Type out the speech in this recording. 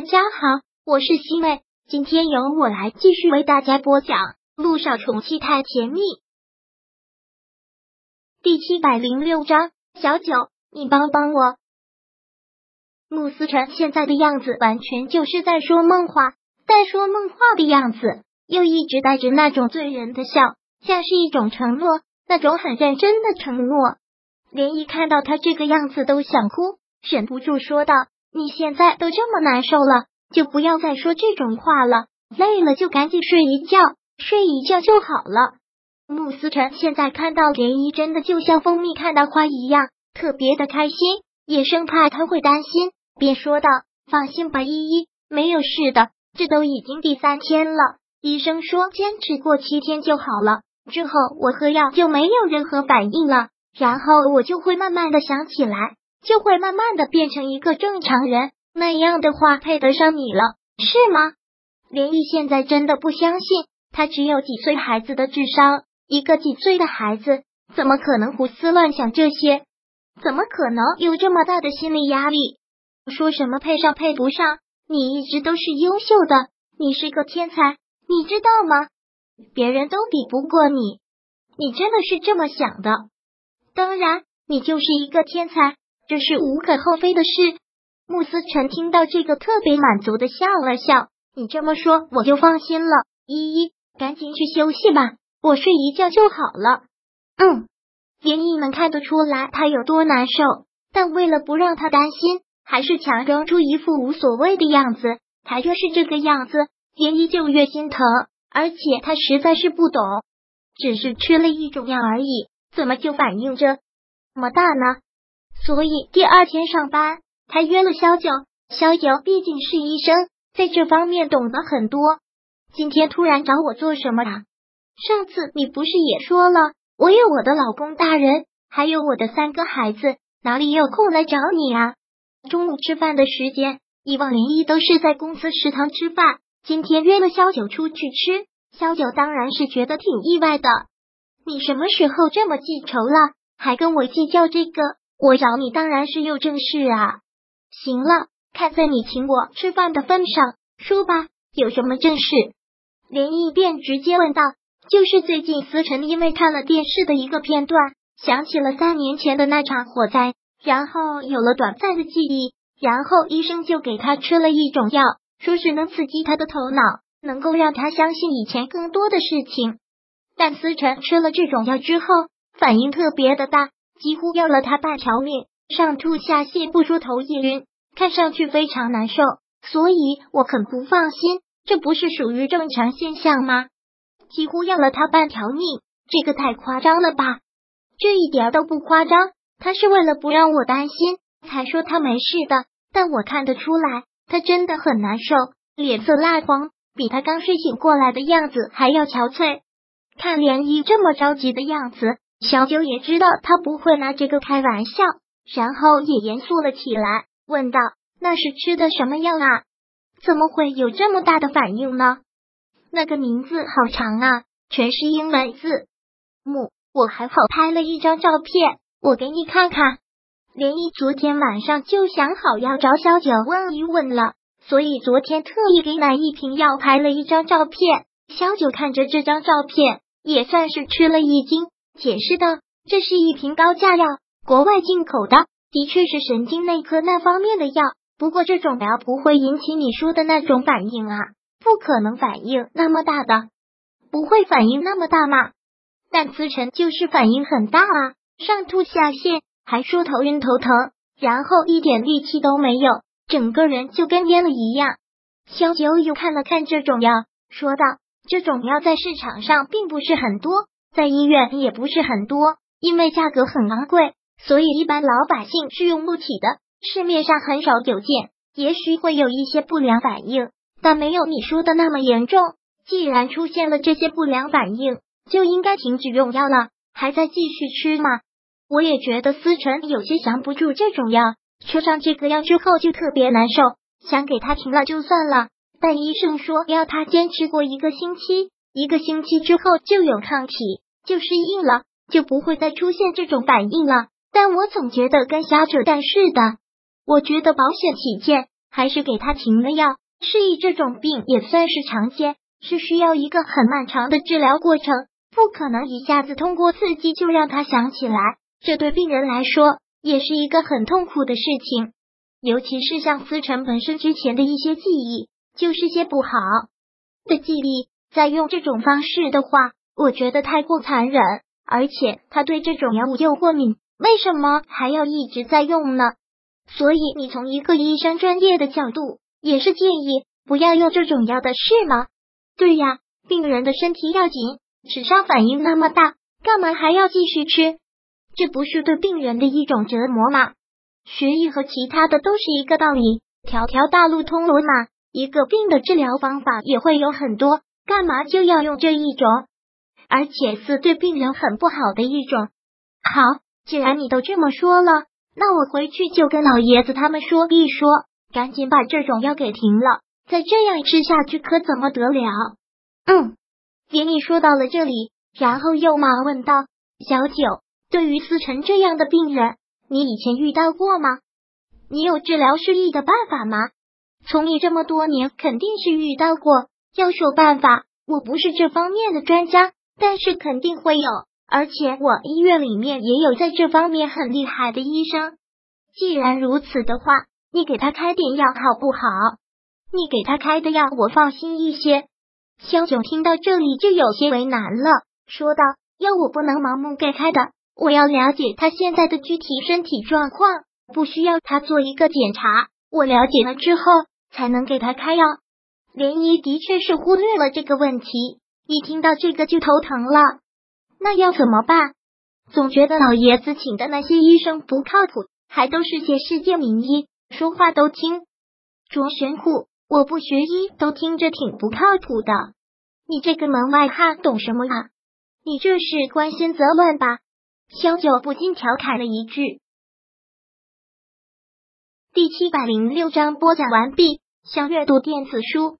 大家好，我是西妹，今天由我来继续为大家播讲《路上宠妻太甜蜜》第七百零六章。小九，你帮帮我。穆思辰现在的样子完全就是在说梦话，在说梦话的样子又一直带着那种醉人的笑，像是一种承诺，那种很认真的承诺。连一看到他这个样子都想哭，忍不住说道。你现在都这么难受了，就不要再说这种话了。累了就赶紧睡一觉，睡一觉就好了。穆思辰现在看到涟漪，真的就像蜂蜜看到花一样，特别的开心，也生怕他会担心，便说道：“放心吧，依依，没有事的。这都已经第三天了，医生说坚持过七天就好了。之后我喝药就没有任何反应了，然后我就会慢慢的想起来。”就会慢慢的变成一个正常人，那样的话配得上你了，是吗？连毅现在真的不相信，他只有几岁孩子的智商，一个几岁的孩子怎么可能胡思乱想这些？怎么可能有这么大的心理压力？说什么配上配不上？你一直都是优秀的，你是个天才，你知道吗？别人都比不过你，你真的是这么想的？当然，你就是一个天才。这是无可厚非的事。穆思辰听到这个，特别满足的笑了笑。你这么说，我就放心了。依依，赶紧去休息吧，我睡一觉就好了。嗯，连毅能看得出来他有多难受，但为了不让他担心，还是强装出一副无所谓的样子。他越是这个样子，连毅就越心疼。而且他实在是不懂，只是吃了一种药而已，怎么就反应这么大呢？所以第二天上班，他约了萧九。萧九毕竟是医生，在这方面懂得很多。今天突然找我做什么啊？上次你不是也说了，我有我的老公大人，还有我的三个孩子，哪里有空来找你啊？中午吃饭的时间，以往林一都是在公司食堂吃饭，今天约了萧九出去吃。萧九当然是觉得挺意外的。你什么时候这么记仇了？还跟我计较这个？我找你当然是有正事啊！行了，看在你请我吃饭的份上，说吧，有什么正事？林毅便直接问道：“就是最近思辰因为看了电视的一个片段，想起了三年前的那场火灾，然后有了短暂的记忆，然后医生就给他吃了一种药，说是能刺激他的头脑，能够让他相信以前更多的事情。但思辰吃了这种药之后，反应特别的大。”几乎要了他半条命，上吐下泻，不说头也晕，看上去非常难受，所以我很不放心，这不是属于正常现象吗？几乎要了他半条命，这个太夸张了吧？这一点都不夸张，他是为了不让我担心才说他没事的，但我看得出来，他真的很难受，脸色蜡黄，比他刚睡醒过来的样子还要憔悴。看涟漪这么着急的样子。小九也知道他不会拿这个开玩笑，然后也严肃了起来，问道：“那是吃的什么药啊？怎么会有这么大的反应呢？”那个名字好长啊，全是英文字母。我还好拍了一张照片，我给你看看。连毅昨天晚上就想好要找小九问一问了，所以昨天特意给买一瓶药拍了一张照片。小九看着这张照片，也算是吃了一惊。解释道：“这是一瓶高价药，国外进口的，的确是神经内科那方面的药。不过这种药不会引起你说的那种反应啊，不可能反应那么大的，不会反应那么大吗？但思辰就是反应很大啊，上吐下泻，还说头晕头疼，然后一点力气都没有，整个人就跟蔫了一样。”萧九又看了看这种药，说道：“这种药在市场上并不是很多。”在医院也不是很多，因为价格很昂贵，所以一般老百姓是用不起的。市面上很少有见，也许会有一些不良反应，但没有你说的那么严重。既然出现了这些不良反应，就应该停止用药了，还在继续吃吗？我也觉得思辰有些降不住这种药，吃上这个药之后就特别难受，想给他停了就算了，但医生说要他坚持过一个星期。一个星期之后就有抗体，就适应了，就不会再出现这种反应了。但我总觉得跟瞎扯淡似的。我觉得保险起见，还是给他停了药。失忆这种病也算是常见，是需要一个很漫长的治疗过程，不可能一下子通过刺激就让他想起来。这对病人来说也是一个很痛苦的事情，尤其是像思成本身之前的一些记忆，就是些不好的记忆。再用这种方式的话，我觉得太过残忍。而且他对这种药物又过敏，为什么还要一直在用呢？所以你从一个医生专业的角度，也是建议不要用这种药的是吗？对呀，病人的身体要紧，齿上反应那么大，干嘛还要继续吃？这不是对病人的一种折磨吗？学医和其他的都是一个道理，条条大路通罗马，一个病的治疗方法也会有很多，干嘛就要用这一种？而且是对病人很不好的一种。好，既然你都这么说了，那我回去就跟老爷子他们说一说，赶紧把这种药给停了。再这样吃下去可怎么得了？嗯，连你说到了这里，然后又忙问道：“小九，对于思成这样的病人，你以前遇到过吗？你有治疗失忆的办法吗？从你这么多年，肯定是遇到过。要说办法，我不是这方面的专家。”但是肯定会有，而且我医院里面也有在这方面很厉害的医生。既然如此的话，你给他开点药好不好？你给他开的药我放心一些。萧九听到这里就有些为难了，说道：“药我不能盲目给开的，我要了解他现在的具体身体状况，不需要他做一个检查，我了解了之后才能给他开药。”涟漪的确是忽略了这个问题。一听到这个就头疼了，那要怎么办？总觉得老爷子请的那些医生不靠谱，还都是些世界名医，说话都听卓玄虎。我不学医，都听着挺不靠谱的。你这个门外汉懂什么啊？你这是关心则乱吧？萧九不禁调侃了一句。第七百零六章播讲完毕。想阅读电子书，